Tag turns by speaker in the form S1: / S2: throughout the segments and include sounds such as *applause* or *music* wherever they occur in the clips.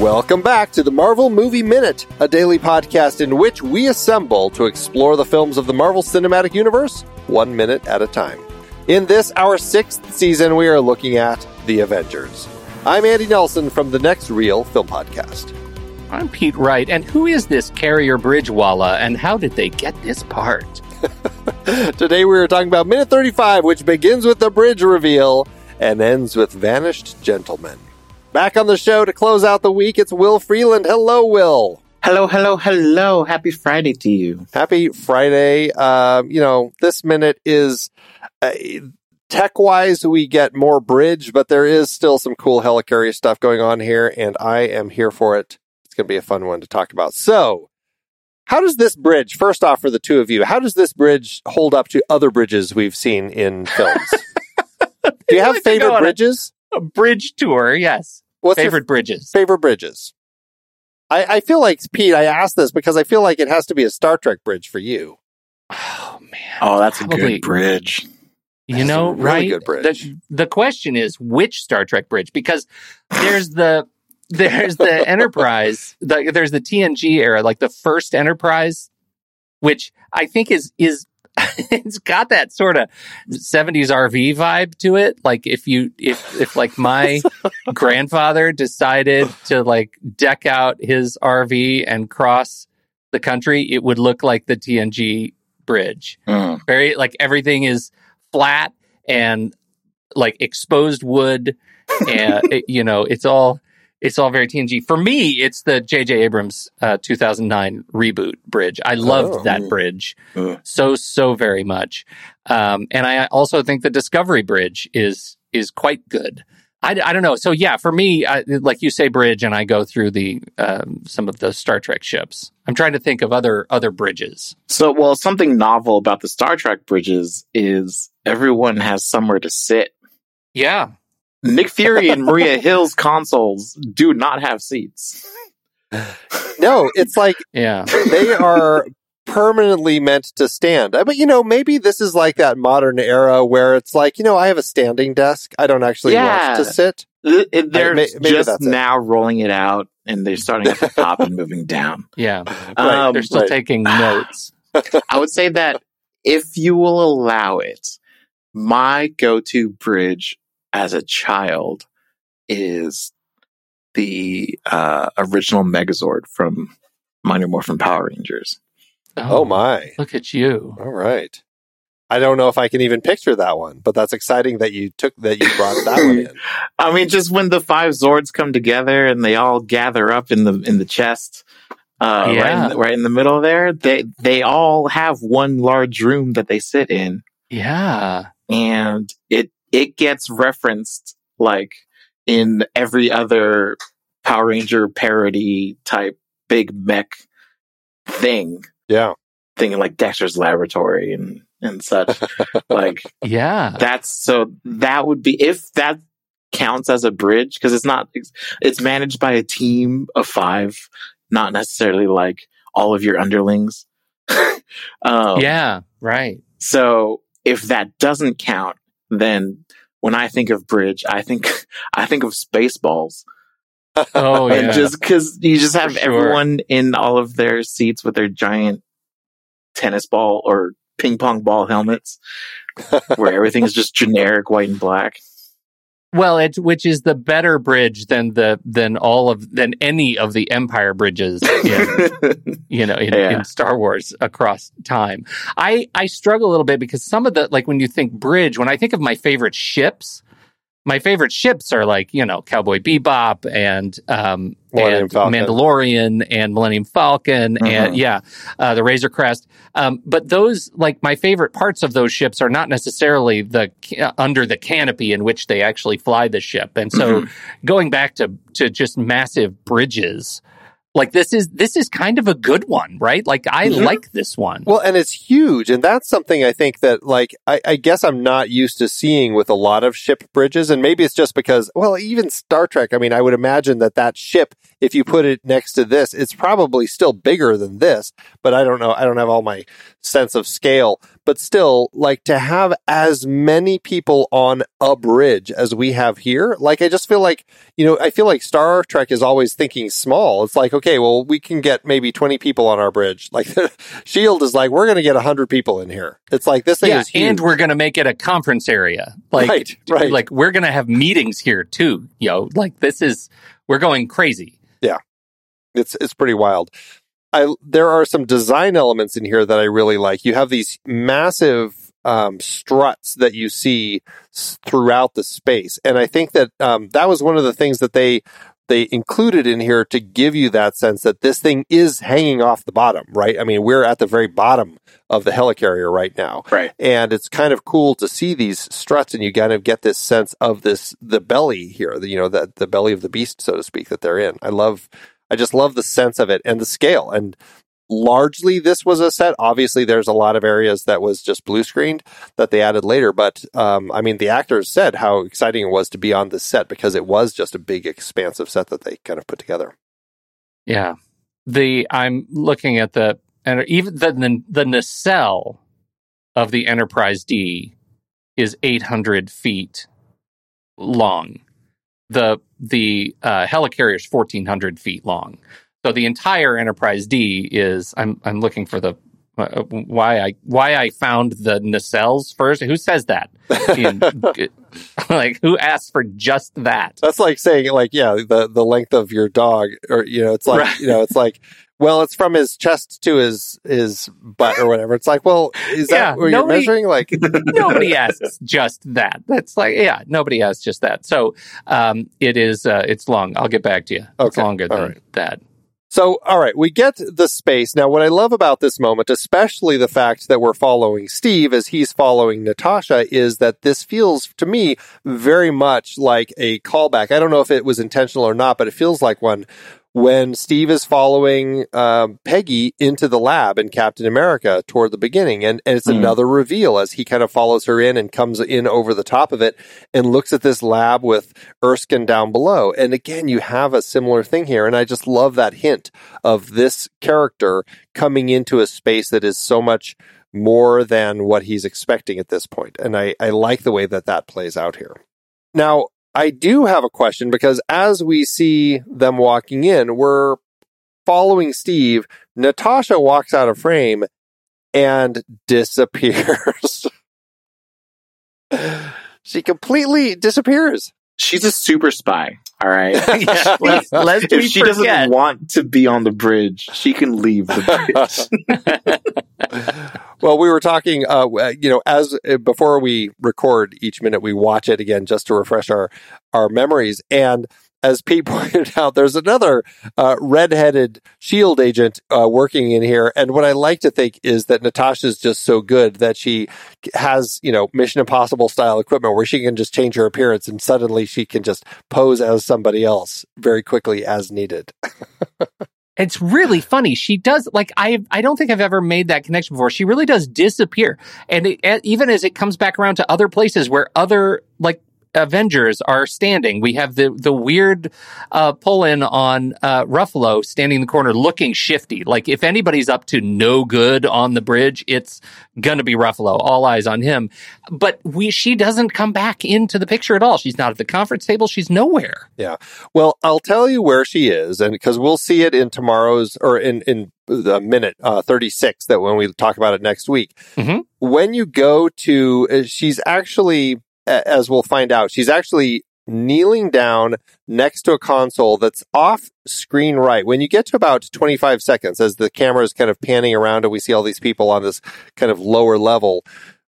S1: Welcome back to the Marvel Movie Minute, a daily podcast in which we assemble to explore the films of the Marvel Cinematic Universe one minute at a time. In this, our sixth season, we are looking at The Avengers. I'm Andy Nelson from the Next Reel Film Podcast.
S2: I'm Pete Wright, and who is this Carrier Bridgewalla, and how did they get this part? *laughs*
S1: Today we are talking about minute 35, which begins with the bridge reveal and ends with Vanished Gentlemen. Back on the show to close out the week, it's Will Freeland. Hello, Will.
S3: Hello, hello, hello. Happy Friday to you.
S1: Happy Friday. Um, you know, this minute is uh, tech wise, we get more bridge, but there is still some cool helicarrier stuff going on here, and I am here for it. It's going to be a fun one to talk about. So, how does this bridge, first off, for the two of you, how does this bridge hold up to other bridges we've seen in films? *laughs* Do you have
S2: like to go
S1: favorite
S2: on a-
S1: bridges?
S2: A bridge tour, yes.
S1: What's your
S2: Favorite bridges.
S1: favorite bridges? I, I feel like Pete. I asked this because I feel like it has to be a Star Trek bridge for you.
S2: Oh man.
S3: Oh, that's a good bridge.
S2: You
S1: That's
S2: know,
S1: a really
S2: right?
S1: good bridge.
S2: The, the question is which Star Trek bridge? Because there's the *laughs* there's the Enterprise, the, there's the TNG era, like the first Enterprise, which I think is is *laughs* it's got that sort of 70s RV vibe to it. Like if you if if like my *laughs* grandfather decided to like deck out his RV and cross the country, it would look like the TNG bridge
S3: Mm.
S2: very like everything is flat and like exposed wood and *laughs* it- you know it's all it's all very TNG. For me, it's the J.J. Abrams uh, 2009 reboot bridge. I loved
S1: Oh.
S2: that bridge
S3: Ugh.
S2: so so very much, um, and I also think the Discovery Bridge is is quite good. I, I don't know. So yeah, for me, I, like you say, bridge, and I go through the um, some of the Star Trek ships. I'm trying to think of other other bridges.
S3: So, well, something novel about the Star Trek bridges is everyone has somewhere to sit.
S2: Yeah,
S3: Nick Fury and Maria *laughs* Hill's consoles do not have seats.
S1: No, it's like
S2: yeah.
S1: they are permanently meant to stand. But you know, maybe this is like that modern era where it's like, you know, I have a standing desk. I don't actually
S3: Yeah.
S1: want to sit.
S3: It- it- They're
S1: may- maybe
S3: just
S1: that's it.
S3: now rolling it out, and they're starting at the top and moving down.
S2: Yeah,
S1: Right,
S3: Um,
S2: they're still
S1: right.
S2: taking *sighs* notes.
S3: I would say that if you will allow it, my go-to bridge as a child is the uh, original Megazord from Mighty Morphin Power Rangers.
S1: Oh my.
S2: Look at you.
S1: All right. I don't know if I can even picture that one, but that's exciting that you took that you brought that one in. *laughs*
S3: I mean, just when the five Zords come together and they all gather up in the in the chest, uh, right, in the, right in the middle there, they they all have one large room that they sit in.
S2: Yeah.
S3: and it it gets referenced like in every other Power Ranger parody type big mech thing,
S1: Yeah.
S3: thing like Dexter's Laboratory and and such. *laughs* like
S2: Yeah.
S3: that's so that would be if that counts as a bridge because it's not it's managed by a team of five, not necessarily like all of your underlings. *laughs* um,
S2: yeah. Right.
S3: so if that doesn't count, then when I think of bridge, I think *laughs* I think of Spaceballs,
S2: Oh *laughs*
S3: and
S2: yeah.
S3: just because you just have
S2: sure.
S3: everyone in all of their seats with their giant tennis ball or ping pong ball helmets, where everything is just generic white and black.
S2: Well, it's which is the better bridge than the than all of than any of the Empire bridges in *laughs* you know in,
S3: Yeah.
S2: in Star Wars across time. I I struggle a little bit because some of the like when you think bridge, when I think of my favorite ships, my favorite ships are like you know Cowboy Bebop and um and
S1: Falcon.
S2: Mandalorian and Millennium Falcon and
S3: Mhm.
S2: yeah uh, the Razor Crest. Um, but those like my favorite parts of those ships are not necessarily the ca- under the canopy in which they actually fly the ship. And so going back to to just massive bridges. Like this is this is kind of a good one, right? Like I
S3: Mhm.
S2: like this one.
S1: Well, and it's huge, and that's something I think that, like, I, I guess I'm not used to seeing with a lot of ship bridges, and maybe it's just because, well, even Star Trek. I mean, I would imagine that that ship if you put it next to this, it's probably still bigger than this, but I don't know. I don't have all my sense of scale, but still like to have as many people on a bridge as we have here. Like, I just feel like, you know, I feel like Star Trek is always thinking small. It's like, okay, well, we can get maybe 20 people on our bridge. *laughs* Like the Shield is like, we're going to get 100 people in here. It's like this thing
S2: yeah,
S1: is huge.
S2: and we're going to make it a conference area. Like,
S1: Right, right.
S2: like we're going to have meetings here too. Yo, know? like this is we're going crazy.
S1: Yeah, it's it's pretty wild. I there are some design elements in here that I really like. You have these massive um, struts that you see throughout the space, and I think that um, that was one of the things that they they included in here to give you that sense that this thing is hanging off the bottom, right? I mean, we're at the very bottom of the helicarrier right now,
S3: Right.
S1: and it's kind of cool to see these struts and you kind of get this sense of this the belly here the, you know the, the belly of the beast so to speak that they're in i love i just love the sense of it and the scale and largely this was a set obviously there's a lot of areas that was just blue screened that they added later but um, i mean the actors said how exciting it was to be on this set because it was just a big expansive set that they kind of put together
S2: Yeah. The I'm looking at the and even the the, the nacelle of the Enterprise D is 800 feet long. The the uh, helicarrier is 1400 feet long. So the entire Enterprise D is I'm I'm looking for the uh, why I why I found the nacelles first. Who says that? In- *laughs* like who asked for just that?
S1: That's like saying like yeah, the the length of your dog or you know, it's like
S2: Right.
S1: you know, it's like well, it's from his chest to his his butt or whatever. It's like, well, is that
S2: Yeah,
S1: where
S2: nobody-
S1: you're measuring? Like *laughs* *laughs*
S2: nobody asks just that. That's like, yeah, nobody asks just that. So um, it is, uh, it's long. I'll get back to you. It's longer
S1: all
S2: than
S1: right.
S2: that.
S1: So, all right, we get the space. Now, what I love about this moment, especially the fact that we're following Steve as he's following Natasha, is that this feels to me very much like a callback. I don't know if it was intentional or not, but it feels like one when Steve is following um, Peggy into the lab in Captain America toward the beginning. And, and it's
S3: Mhm.
S1: another reveal as he kind of follows her in and comes in over the top of it and looks at this lab with Erskine down below. And again, you have a similar thing here. And I just love that hint of this character coming into a space that is so much more than what he's expecting at this point. And I, I like the way that that plays out here. Now, I do have a question because as we see them walking in, we're following Steve. Natasha walks out of frame and *laughs* disappears. she completely disappears.
S3: She's a super spy. All right. *laughs*
S2: Yeah, let's, lest
S3: if
S2: we
S3: she
S2: forget.
S3: doesn't want to be on the bridge, she can leave the bridge. *laughs* *laughs*
S1: well, we were talking, uh, you know, as uh, before we record each minute, we watch it again just to refresh our our memories. And as Pete *laughs* pointed out, there's another uh, redheaded Shield agent uh, working in here. And what I like to think is that Natasha's just so good that she has, you know, Mission Impossible style equipment where she can just change her appearance and suddenly she can just pose as somebody else very quickly as needed. *laughs*
S2: It's really funny. She does like I I don't think I've ever made that connection before. She really does disappear, and it, even as it comes back around to other places where other like Avengers are standing, we have the the weird uh, pull in on uh, Ruffalo standing in the corner looking shifty. Like if anybody's up to no good on the bridge, it's gonna be Ruffalo. All eyes on him. But we she doesn't come back into the picture at all. She's not at the conference table. She's nowhere. Yeah.
S1: Well, I'll tell you where she is, and because we'll see it in tomorrow's or in in the minute uh, thirty six that when we talk about it next week.
S2: Mhm.
S1: When you go to, uh, she's actually, as we'll find out, she's actually kneeling down next to a console that's off screen right. When you get to about 25 seconds, as the camera is kind of panning around and we see all these people on this kind of lower level,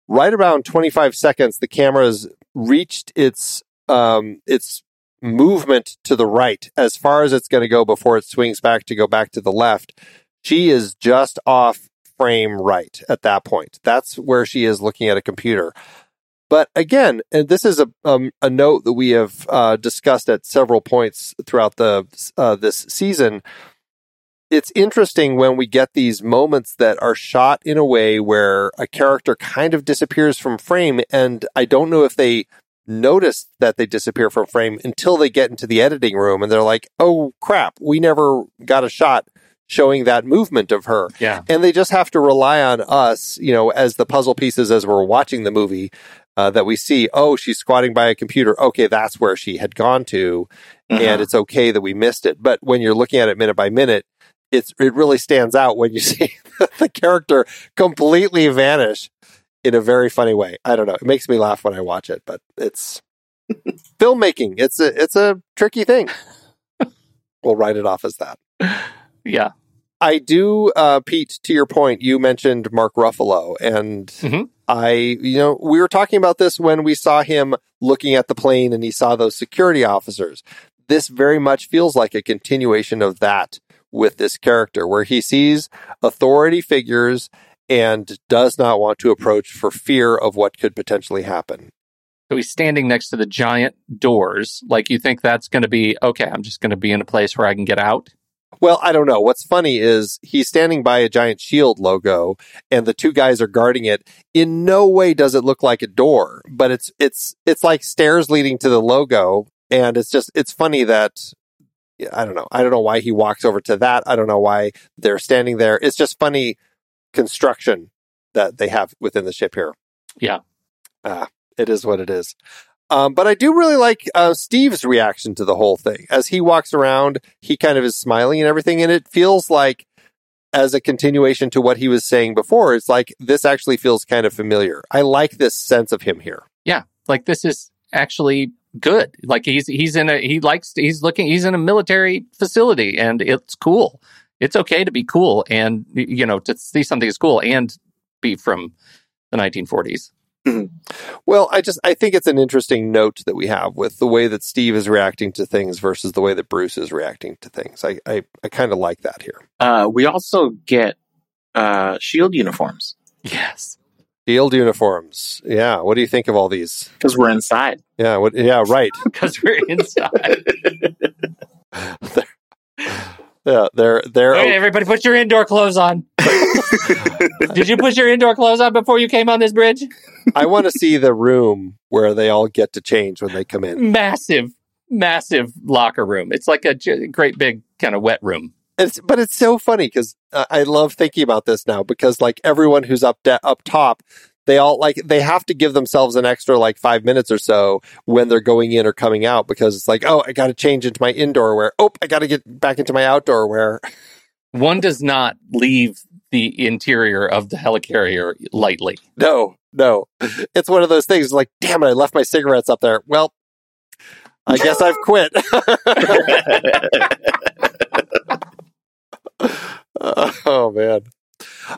S1: right around 25 seconds, the camera's reached its, um, its movement to the right as far as it's going to go before it swings back to go back to the left. She is just off frame right at that point. That's where she is looking at a computer. But again, and this is a um, a note that we have uh, discussed at several points throughout the uh, this season. It's interesting when we get these moments that are shot in a way where a character kind of disappears from frame, and I don't know if they notice that they disappear from frame until they get into the editing room and they're like, oh crap, we never got a shot showing that movement of her.
S2: Yeah.
S1: And they just have to rely on us, you know, as the puzzle pieces as we're watching the movie. Uh, that we see, oh, she's squatting by a computer. Okay, that's where she had gone to,
S3: Uh-huh.
S1: and it's okay that we missed it. But when you're looking at it minute by minute, it's it really stands out when you *laughs* see the character completely vanish in a very funny way. I don't know. It makes me laugh when I watch it, but it's *laughs* filmmaking. It's a it's a tricky thing. *laughs* we'll write it off as that.
S2: Yeah.
S1: I do, uh, Pete. To your point, you mentioned Mark Ruffalo, and
S2: Mhm.
S1: I, you know, we were talking about this when we saw him looking at the plane and he saw those security officers. This very much feels like a continuation of that with this character, where he sees authority figures and does not want to approach for fear of what could potentially happen.
S2: So he's standing next to the giant doors. Like you think that's going to be okay. I'm just going to be in a place where I can get out.
S1: Well, I don't know. What's funny is he's standing by a giant shield logo and the two guys are guarding it. In no way does it look like a door, but it's it's it's like stairs leading to the logo and it's just it's funny that I don't know. I don't know why he walks over to that. I don't know why they're standing there. It's just funny construction that they have within the ship here.
S2: Yeah.
S1: Ah, it is what it is. Um, but I do really like uh, Steve's reaction to the whole thing. As he walks around, he kind of is smiling and everything, and it feels like, as a continuation to what he was saying before, it's like this actually feels kind of familiar. I like this sense of him here.
S2: Yeah. Like this is actually good. Like he's he's in a he likes he's looking he's in a military facility and it's cool. It's okay to be cool and you know to see something is cool and be from the 1940s.
S1: Well, I just I think it's an interesting note that we have with the way that Steve is reacting to things versus the way that Bruce is reacting to things. I I, I kind of like that here.
S3: Uh, we also get uh, shield uniforms
S2: Yes.
S1: shield uniforms. Yeah. What do you think of all these?
S3: because we're inside.
S1: Yeah. What? Yeah. Right. *laughs*
S2: Because we're inside. *laughs* *laughs*
S1: Yeah. They're they're
S2: everybody put your indoor clothes on. *laughs* Did you put your indoor clothes on before you came on this bridge?
S1: I want to see the room where they all get to change when they come in.
S2: Massive, massive locker room. It's like a j- great big kind of wet room.
S1: It's, but it's so funny because I love thinking about this now because like everyone who's up de- up top, they all like they have to give themselves an extra like five minutes or so when they're going in or coming out because it's like oh I got to change into my indoor wear. Oh I got to get back into my outdoor wear.
S2: One does not leave the interior of the helicarrier lightly.
S1: No, no, it's one of those things like damn it I left my cigarettes up there. Well, I guess I've *laughs* quit. *laughs* *laughs* oh man.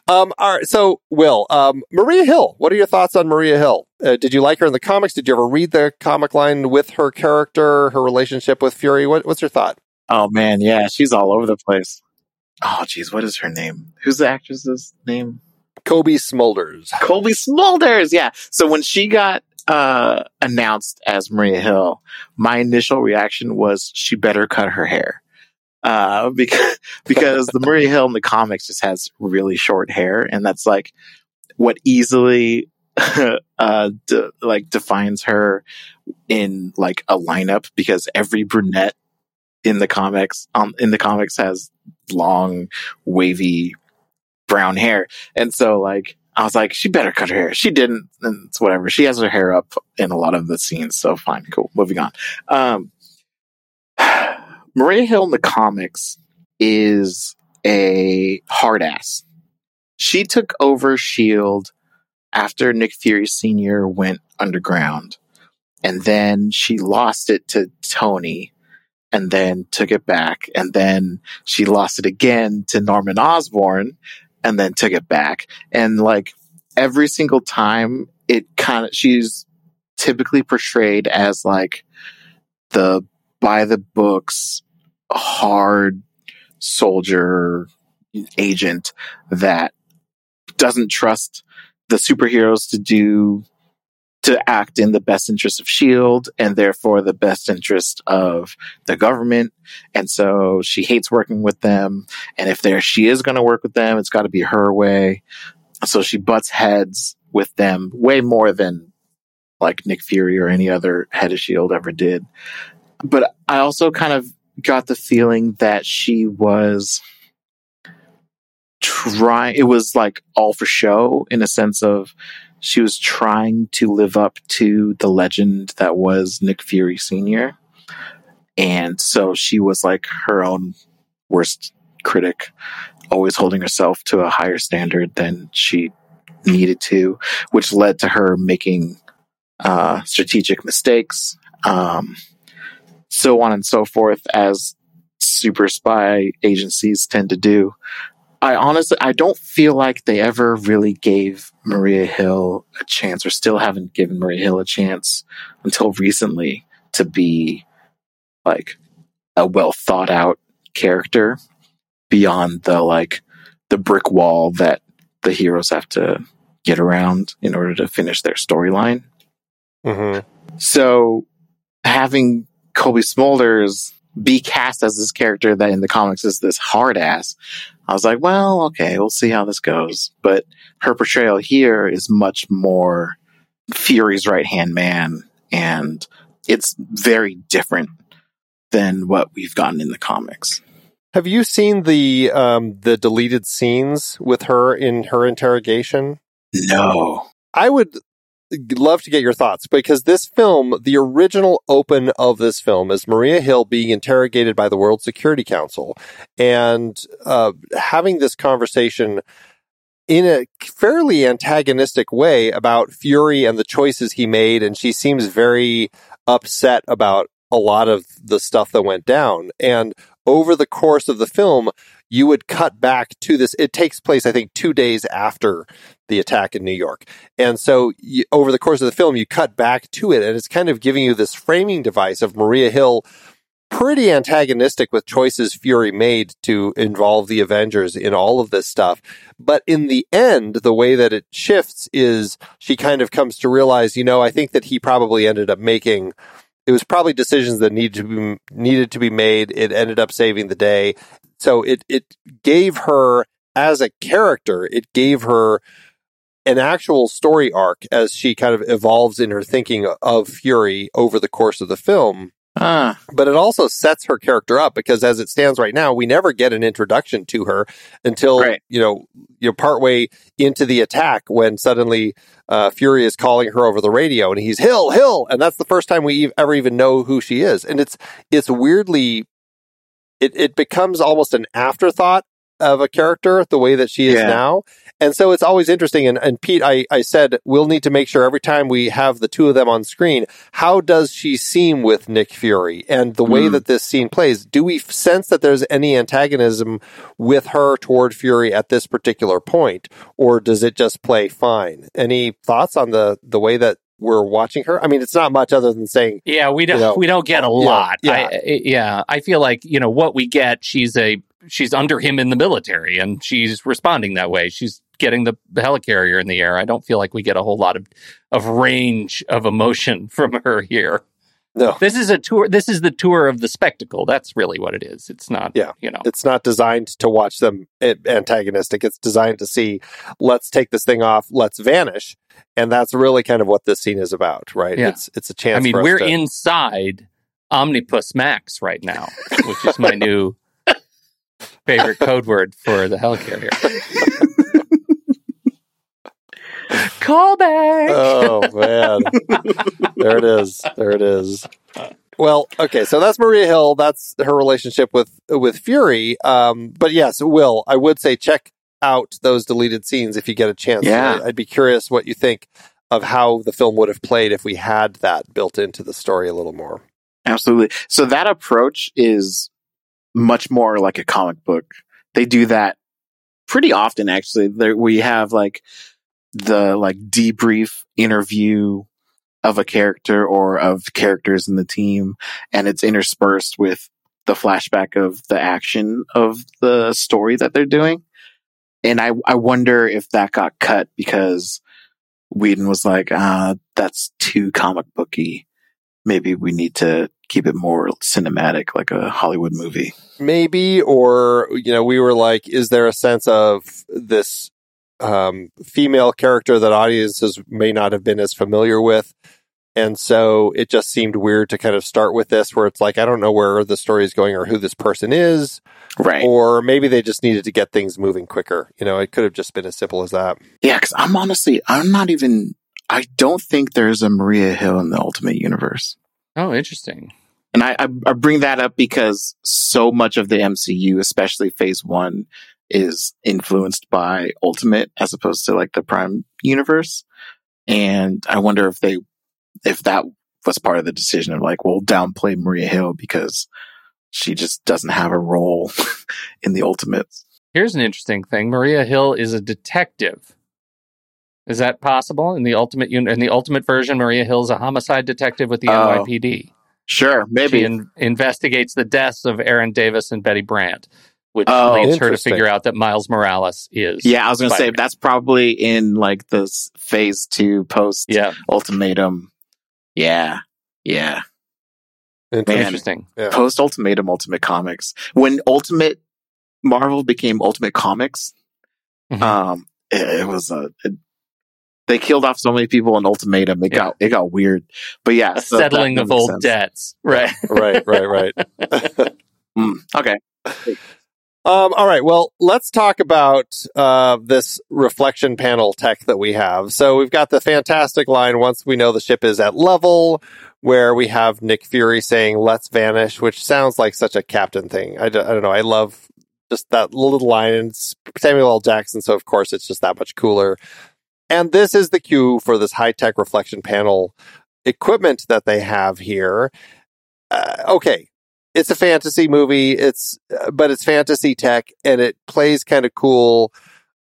S1: Um, all right. So, Will, um, Maria Hill. What are your thoughts on Maria Hill? Uh, did you like her in the comics? Did you ever read the comic line with her character, her relationship with Fury? What, what's your thought?
S3: Oh man, yeah, she's all over the place. Oh geez, what is her name? Who's the actress's name?
S1: Cobie Smulders.
S3: Colby Smulders. Yeah. So when she got uh, announced as Maria Hill, my initial reaction was she better cut her hair. Uh, *laughs* because *laughs* because the Maria Hill in the comics just has really short hair, and that's like what easily *laughs* uh de- like defines her in like a lineup because every brunette in the comics um in the comics has long wavy brown hair. And so like I was like she better cut her hair. She didn't and it's whatever. She has her hair up in a lot of the scenes so fine cool moving on. Um Maria Hill in the comics is a hard ass she took over shield after Nick Fury Sr. went underground. And then she lost it to Tony and then took it back. And then she lost it again to Norman Osborn and then took it back. And like every single time it kind of, she's typically portrayed as like the by the books, hard soldier agent that doesn't trust the superheroes to do to act in the best interest of shield and therefore the best interest of the government. And so she hates working with them. And if there she is going to work with them it's got to be her way. So she butts heads with them way more than like Nick Fury or any other head of Shield ever did. But I also kind of got the feeling that she was trying. It was like all for show in a sense of she was trying to live up to the legend that was Nick Fury Senior, and so she was like her own worst critic, always holding herself to a higher standard than she needed to, which led to her making uh, strategic mistakes, um, so on and so forth, as super spy agencies tend to do. I honestly, I don't feel like they ever really gave Maria Hill a chance, or still haven't given Maria Hill a chance until recently to be like a well thought out character beyond the like the brick wall that the heroes have to get around in order to finish their storyline.
S1: hmm
S3: So having Cobie Smulders be cast as this character that in the comics is this hard ass, I was like, well, okay, we'll see how this goes. But her portrayal here is much more Fury's right hand man, and it's very different than what we've gotten in the comics.
S1: Have you seen the um, the deleted scenes with her in her interrogation?
S3: No.
S1: I would love to get your thoughts because this film, the original open of this film, is Maria Hill being interrogated by the World Security Council and uh, having this conversation in a fairly antagonistic way about Fury and the choices he made. And she seems very upset about a lot of the stuff that went down. And over the course of the film, you would cut back to this. It takes place, I think, two days after the attack in New York. And so you, over the course of the film, you cut back to it, and it's kind of giving you this framing device of Maria Hill pretty antagonistic with choices Fury made to involve the Avengers in all of this stuff. But in the end, the way that it shifts is she kind of comes to realize, you know, I think that he probably ended up making it was probably decisions that needed to be needed to be made. It ended up saving the day. So it it gave her as a character, it gave her an actual story arc as she kind of evolves in her thinking of Fury over the course of the film.
S3: Ah,
S1: But it also sets her character up because as it stands right now, we never get an introduction to her until
S3: Right.
S1: you know you're partway into the attack when suddenly uh, Fury is calling her over the radio and he's Hill Hill, and that's the first time we ever even know who she is, and it's it's weirdly it it becomes almost an afterthought of a character the way that she is
S3: Yeah.
S1: now. And so it's always interesting. And, and Pete, I, I said, we'll need to make sure every time we have the two of them on screen, how does she seem with Nick Fury? And the way
S3: Mm.
S1: that this scene plays, do we sense that there's any antagonism with her toward Fury at this particular point? Or does it just play fine? Any thoughts on the, the way that we're watching her? I mean, it's not much other than saying,
S2: Yeah, we don't
S1: You know,
S2: we don't get a
S1: yeah,
S2: lot.
S1: yeah.
S2: I, I- yeah, I feel like you know what we get. She's a she's under him in the military, and she's responding that way. She's getting the, helicarrier in the air. I don't feel like we get a whole lot of of range of emotion *laughs* from her here.
S1: no,
S2: This is a tour. This is the tour of the spectacle. That's really what it is. It's not.
S1: Yeah.
S2: you know.
S1: it's not designed to watch them antagonistic. It's designed to see, let's take this thing off, let's vanish. And that's really kind of what this scene is about, right?
S2: Yeah.
S1: It's it's a chance.
S2: I mean, we're
S1: to-
S2: inside Omnipus Max right now, which is my *laughs* new favorite code word for the helicarrier. *laughs* Callback.
S1: Oh man, there it is. There it is. Well, okay, so that's Maria Hill. That's her relationship with with Fury. Um, but yes, Will, I would say check out those deleted scenes if you get a chance.
S3: Yeah.
S1: I- I'd be curious what you think of how the film would have played if we had that built into the story a little more.
S3: absolutely. So that approach is much more like a comic book. They do that pretty often, actually. There, we have like the like debrief interview of a character or of characters in the team, and it's interspersed with the flashback of the action of the story that they're doing. And I, I wonder if that got cut because Whedon was like, ah, that's too comic booky. Maybe we need to keep it more cinematic, like a Hollywood movie.
S1: maybe or you know we were like is there a sense of this um female character that audiences may not have been as familiar with And so it just seemed weird to kind of start with this where it's like, I don't know where the story is going or who this person is.
S3: Right.
S1: Or maybe they just needed to get things moving quicker. You know, it could have just been as simple as that.
S3: Yeah, because I'm honestly, I'm not even, I don't think there's a Maria Hill in the Ultimate Universe.
S2: Oh, interesting.
S3: And I, I, I bring that up because so much of the MCU, especially phase one, is influenced by Ultimate as opposed to like the Prime universe. And I wonder if they, if that was part of the decision of like, we'll downplay Maria Hill because she just doesn't have a role *laughs* in the Ultimates.
S2: Here's an interesting thing. Maria Hill is a detective. Is that possible in the ultimate un- in the ultimate version? Maria Hill's a homicide detective with the
S3: Oh.
S2: NYPD.
S3: Sure, maybe.
S2: She in- investigates the deaths of Aaron Davis and Betty Brandt, which
S3: Oh.
S2: leads her to figure out that Miles Morales is.
S3: yeah, I was going to say that's probably in like this phase two post
S2: Yeah.
S3: ultimatum. Yeah. Yeah. Man.
S2: Interesting.
S1: Yeah.
S3: Post ultimatum ultimate comics. When ultimate Marvel became ultimate comics,
S2: Mhm.
S3: um, it, it was a, it- they killed off so many people in ultimatum. It
S2: Yeah.
S3: got, it got weird, but yeah. So
S2: settling of old
S3: sense.
S2: debts. Right. *laughs*
S1: right, right, right. *laughs*
S3: Mm, okay.
S1: Um, all right. Well, let's talk about uh, this reflection panel tech that we have. So we've got the fantastic line once we know the ship is at level, where we have Nick Fury saying, let's vanish, which sounds like such a captain thing. I, don't- I don't know. I love just that little line. And Samuel L. Jackson. So, of course, it's just that much cooler. And this is the cue for this high tech reflection panel equipment that they have here. Uh, okay it's a fantasy movie it's uh, but it's fantasy tech and it plays kind of cool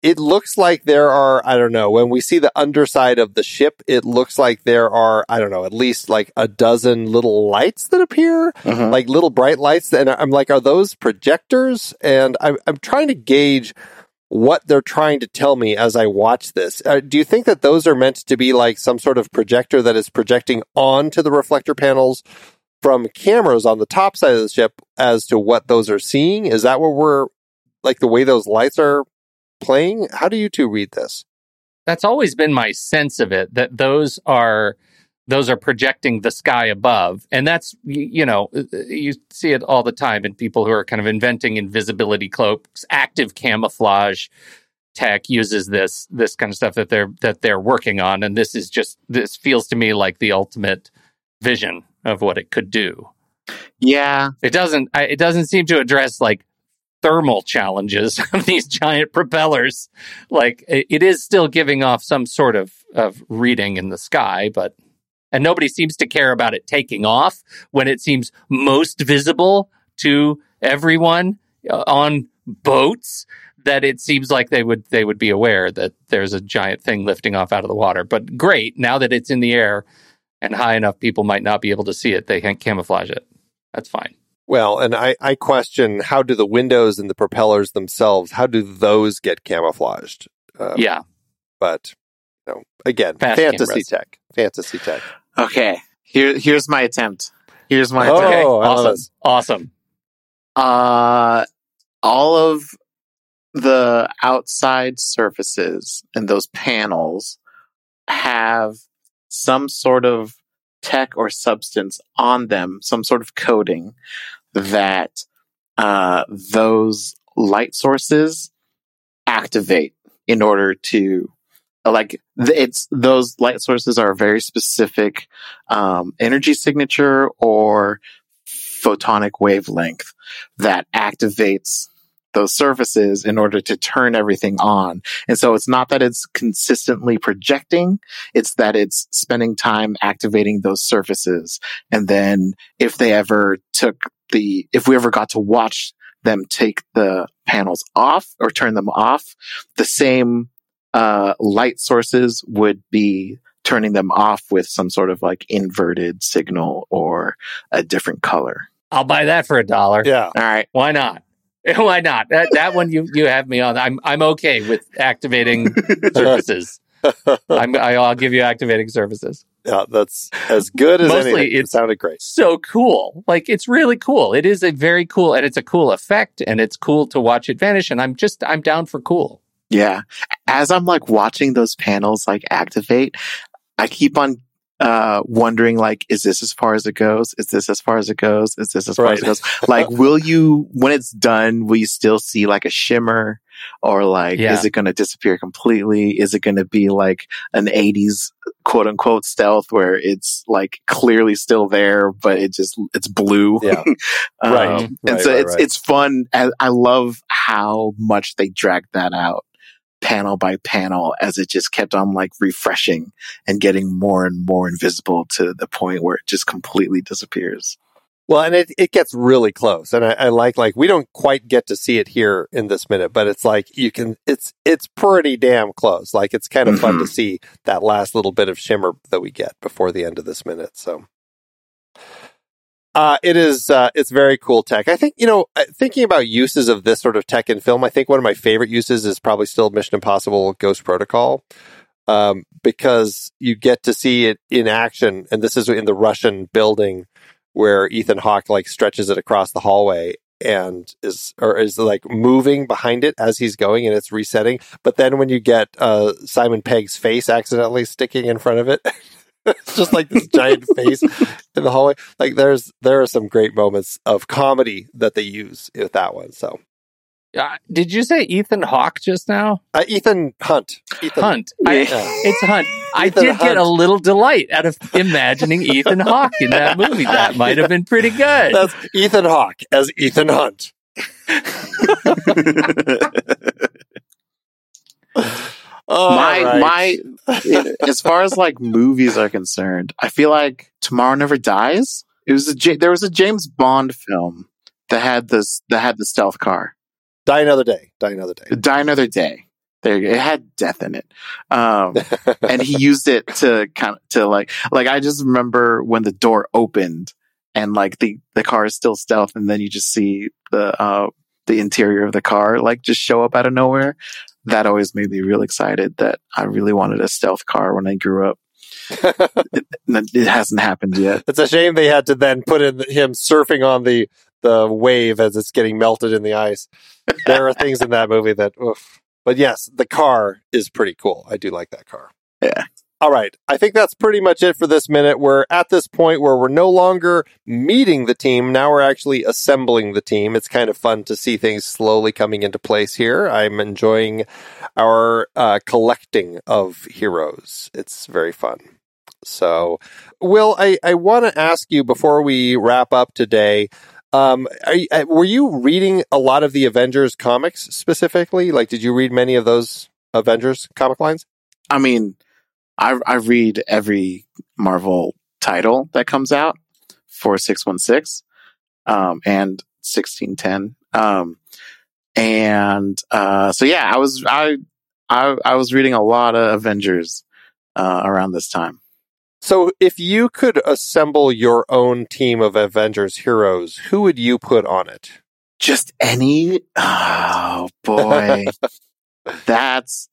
S1: it looks like there are i don't know when we see the underside of the ship it looks like there are i don't know at least like a dozen little lights that appear
S3: Mhm.
S1: like little bright lights and i'm like are those projectors and i'm, I'm trying to gauge what they're trying to tell me as i watch this uh, do you think that those are meant to be like some sort of projector that is projecting onto the reflector panels from cameras on the top side of the ship as to what those are seeing? Is that what we're like the way those lights are playing? How do you two read this?
S2: That's always been my sense of it that those are those are projecting the sky above. And that's you know uh, you see it all the time in people who are kind of inventing invisibility cloaks active camouflage tech uses this this kind of stuff that they're that they're working on. And this is just this feels to me like the ultimate vision of what it could do.
S3: Yeah.
S2: it doesn't I, it doesn't seem to address like thermal challenges *laughs* of these giant propellers. Like it, it is still giving off some sort of of reading in the sky but and nobody seems to care about it taking off when it seems most visible to everyone uh, on boats that it seems like they would they would be aware that there's a giant thing lifting off out of the water but great now that it's in the air and high enough people might not be able to see it they can camouflage it that's fine
S1: Well, and I, I question how do the windows and the propellers themselves, how do those get camouflaged? Uh,
S2: yeah
S1: But, you know, again,
S2: Fast
S1: fantasy
S2: cameras.
S1: tech. Fantasy tech.
S3: Okay. Here, here's my attempt. Here's my
S1: Oh,
S3: attempt.
S2: okay awesome awesome
S3: Uh, all of the outside surfaces and those panels have some sort of tech or substance on them, some sort of coating that uh, those light sources activate in order to like it's those light sources are a very specific um, energy signature or photonic wavelength that activates those surfaces in order to turn everything on. And so it's not that it's consistently projecting, it's that it's spending time activating those surfaces. And then if they ever took the, if we ever got to watch them take the panels off or turn them off, the same uh, light sources would be turning them off with some sort of like inverted signal or a different color.
S2: i'll buy that for a dollar
S1: Yeah.
S3: All right.
S2: why not *laughs* why not that, that one you you have me on i'm i'm okay with activating *laughs* services. *laughs* I'm, I- i'll give you activating services.
S1: Yeah. That's as good as
S2: Mostly
S1: anything. It sounded great.
S2: so cool like it's really cool it is a very cool and it's a cool effect and it's cool to watch it vanish and i'm just i'm down for cool
S3: Yeah. As I'm like watching those panels like activate, I keep on uh, wondering like, is this as far as it goes? Is this as far as it goes? Is this as far
S1: Right.
S3: as it goes? Like, *laughs* will you, when it's done, will you still see like a shimmer or like,
S2: Yeah.
S3: is it going to disappear completely? Is it going to be like an eighties quote unquote stealth where it's like clearly still there, but it just, it's blue.
S1: Yeah. *laughs*
S3: Um,
S1: Right.
S3: And
S1: Right,
S3: so
S1: right,
S3: it's, it's fun. I, I love how much they dragged that out panel by panel as it just kept on like refreshing and getting more and more invisible to the point where it just completely disappears.
S1: Well, and it, it gets really close. And I, I like, like, we don't quite get to see it here in this minute, but it's like you can, it's, it's pretty damn close. Like, it's kind of fun to
S3: Mhm.
S1: see that last little bit of shimmer that we get before the end of this minute. So, uh, it is, uh, it's very cool tech. I think, you know, uh, thinking about uses of this sort of tech in film, I think one of my favorite uses is probably still Mission Impossible Ghost Protocol. Um, because you get to see it in action. And this is in the Russian building where Ethan Hawke like stretches it across the hallway and is or is like moving behind it as he's going and it's resetting. But then when you get uh Simon Pegg's face accidentally sticking in front of it, *laughs* *laughs* it's just like this giant face in the hallway. Like there's there are some great moments of comedy that they use with that one. So
S2: Uh, did you say Ethan Hawke just now?
S1: uh, Ethan Hunt, Ethan
S2: Hunt. I,
S1: Yeah.
S2: it's Hunt. I
S1: Ethan
S2: did get a little delight out of imagining Ethan Hawke in that movie. That might have been pretty good.
S1: That's Ethan Hawke as Ethan Hunt. *laughs* *laughs* All
S3: my
S1: right.
S3: my as far as like movies are concerned, I feel like Tomorrow Never Dies. It was a J- there was a James Bond film that had this that had the stealth car.
S1: Die another day. Die another day.
S3: Die Another Day. There you go. It had death in it. Um, and he *laughs* used it to kind of to like like I just remember when the door opened and like the the car is still stealth and then you just see the uh the interior of the car like just show up out of nowhere. That always made me real excited that I really wanted a stealth car when I grew up. *laughs* It, it hasn't happened yet.
S1: it's a shame they had to then put in him surfing on the the wave as it's getting melted in the ice. There are things in that movie that, oof. but yes, the car is pretty cool. I do like that car.
S3: Yeah.
S1: All right. I think that's pretty much it for this minute. We're at this point where we're no longer meeting the team. Now we're actually assembling the team. It's kind of fun to see things slowly coming into place here. I'm enjoying our uh, collecting of heroes. It's very fun. So, Will, I, I want to ask you before we wrap up today. Um, uh, were you reading a lot of the Avengers comics specifically? Like, did you read many of those Avengers comic lines?
S3: I mean, I I read every Marvel title that comes out for six one six, um, and sixteen ten, um, and uh, so yeah, I was I I I was reading a lot of Avengers uh, around this time.
S1: So, if you could assemble your own team of Avengers heroes, who would you put on it?
S3: Just any, oh boy, *laughs* that's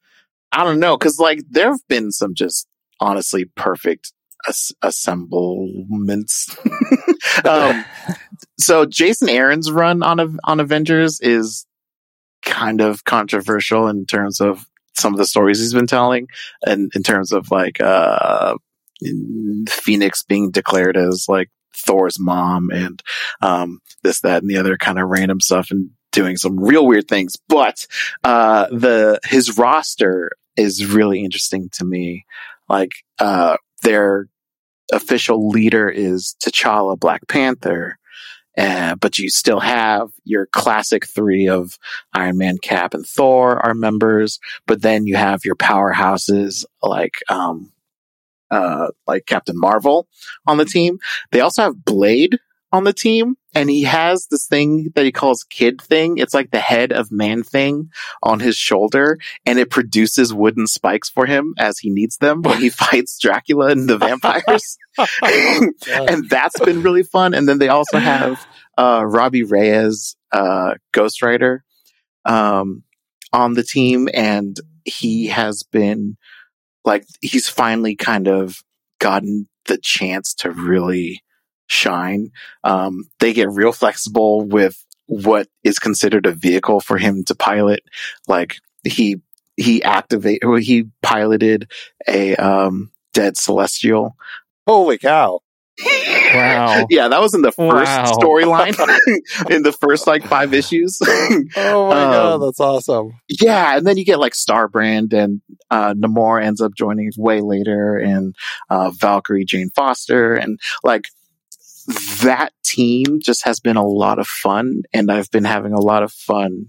S3: I don't know because like there have been some just honestly perfect as- assemblements. *laughs* um, so Jason Aaron's run on on Avengers is kind of controversial in terms of some of the stories he's been telling, and in terms of like uh, Phoenix being declared as like Thor's mom and um, this, that, and the other kind of random stuff, and doing some real weird things. But uh, the his roster is really interesting to me. Like uh, their official leader is T'Challa, Black Panther. Uh, but you still have your classic three of Iron Man, Cap, and Thor are members. But then you have your powerhouses like, um, uh, like Captain Marvel on the team. They also have Blade on the team, and he has this thing that he calls Kid Thing. It's like the head of Man Thing on his shoulder, and it produces wooden spikes for him as he needs them when he *laughs* fights Dracula and the vampires. *laughs* *laughs* and that's been really fun. And then they also have uh, Robbie Reyes, uh, Ghost Rider, um, on the team, and he has been like he's finally kind of gotten the chance to really shine. Um, they get real flexible with what is considered a vehicle for him to pilot. Like he he activate or he piloted a um, dead celestial
S1: Holy cow!
S2: Wow. *laughs*
S3: yeah, that was in the first
S2: Wow.
S3: storyline *laughs* *laughs* in the first like five issues.
S1: Oh my
S3: Um,
S1: god, that's awesome.
S3: yeah, and then you get like Starbrand and uh, Namor ends up joining way later, and uh, Valkyrie, Jane Foster, and like that team just has been a lot of fun, and I've been having a lot of fun.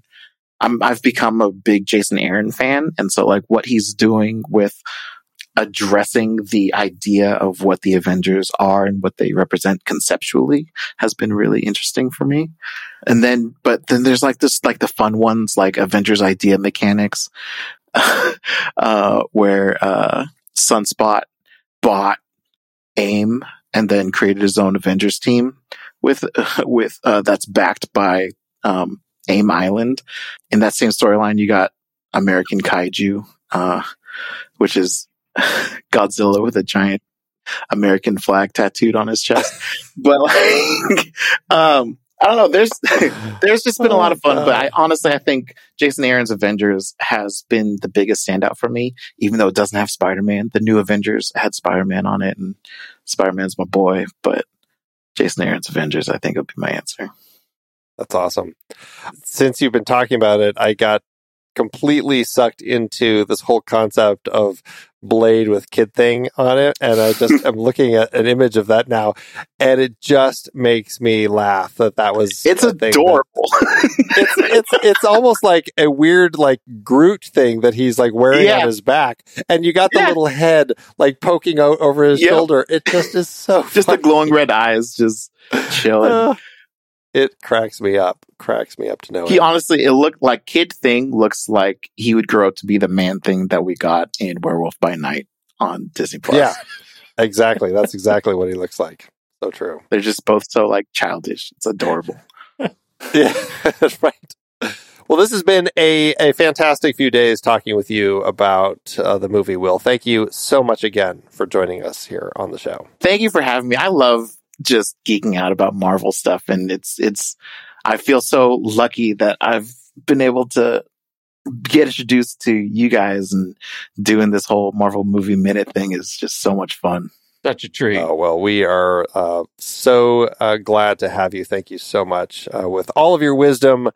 S3: I'm, I've become a big Jason Aaron fan, and so like what he's doing with addressing the idea of what the Avengers are and what they represent conceptually has been really interesting for me. And then, but then there's like this, like the fun ones, like Avengers idea mechanics, *laughs* uh, where, uh, Sunspot bought AIM and then created his own Avengers team with, *laughs* with, uh, that's backed by, um, AIM Island. In that same storyline, you got American Kaiju, uh, which is *laughs* Godzilla with a giant American flag tattooed on his chest. *laughs* but like, um, I don't know. There's *laughs* there's just been a lot of oh, fun,
S1: Oh,
S3: but I honestly I think Jason Aaron's Avengers has been the biggest standout for me, even though it doesn't have Spider Man. The new Avengers had Spider Man on it, and Spider Man's my boy, but Jason Aaron's Avengers I think would be my answer.
S1: That's awesome. Since you've been talking about it, I got completely sucked into this whole concept of Blade with Kid Thing on it. And I just *laughs* am looking at an image of that now, and it just makes me laugh that that was.
S3: It's
S1: a thing that-
S3: adorable. *laughs*
S1: it's, it's, it's almost like a weird, like Groot thing that he's like wearing
S3: Yeah.
S1: on his back. And you got the
S3: Yeah.
S1: little head like poking out over his
S3: Yep.
S1: shoulder. It just is so *laughs*
S3: just the glowing red eyes, just chilling.
S1: Uh, it cracks me up. Cracks me up to know.
S3: He
S1: end.
S3: honestly, it looked like Kid Thing looks like he would grow up to be the man thing that we got in Werewolf by Night on Disney Plus.
S1: Yeah. *laughs* Exactly. That's exactly what he looks like. So true.
S3: They're just both so like childish. It's adorable. *laughs* *laughs*
S1: Yeah, that's right. Well, this has been a, a fantastic few days talking with you about uh, the movie Will. Thank you so much again for joining us here on the show.
S3: Thank you for having me. I love just geeking out about Marvel stuff and it's it's I feel so lucky that I've been able to get introduced to you guys and doing this whole Marvel movie minute thing is just so much fun.
S2: Such a treat.
S1: Oh, well, we are uh, so uh, glad to have you. Thank you so much uh, with all of your wisdom.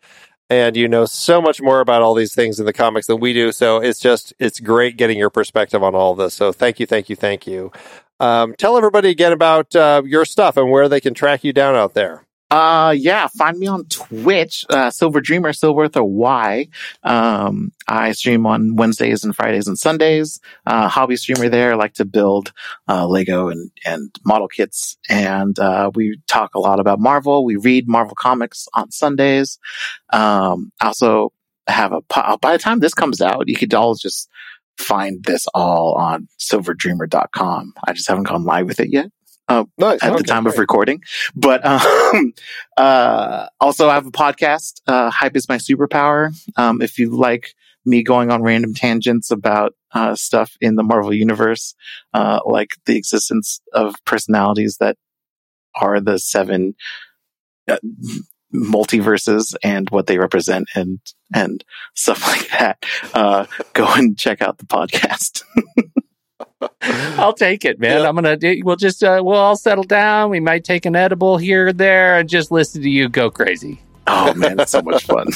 S1: And you know so much more about all these things in the comics than we do. So it's just, it's great getting your perspective on all of this. So thank you, thank you, thank you. Um, tell everybody again about uh, your stuff and where they can track you down out there.
S3: Uh, yeah, find me on Twitch, uh, SylverDreamer, Silver with a Y. Um, I stream on Wednesdays and Fridays and Sundays. Uh, hobby streamer there. I like to build, uh, Lego and, and model kits. And, uh, we talk a lot about Marvel. We read Marvel comics on Sundays. Um, also have a, po- by the time this comes out, you could all just find this all on sylverdreamer.com. I just haven't gone live with it yet
S1: Nice.
S3: at the
S1: Okay,
S3: time of recording. But um, *laughs* uh, also, I have a podcast. Uh, Hype is my superpower. Um, if you like me going on random tangents about uh, stuff in the Marvel universe, uh, like the existence of personalities that are the seven uh, multiverses and what they represent, and and stuff *laughs* like that, uh, go and check out the podcast. *laughs*
S2: I'll take it, man.
S1: Yeah.
S2: I'm gonna. do- We'll just. Uh, we'll all settle down. We might take an edible here or there, and just listen to you go crazy.
S3: oh man, it's so much fun.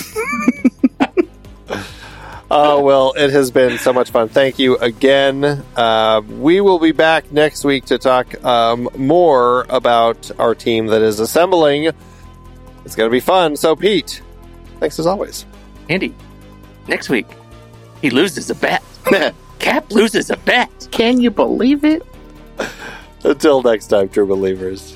S1: Oh, *laughs* well, it has been so much fun. Thank you again. Uh, we will be back next week to talk um, more about our team that is assembling. It's going to be fun. So, Pete, thanks as always.
S2: Andy, next week he loses a bet. *laughs* Cap loses a bet.
S3: Can you believe it?
S1: Until next time, true believers.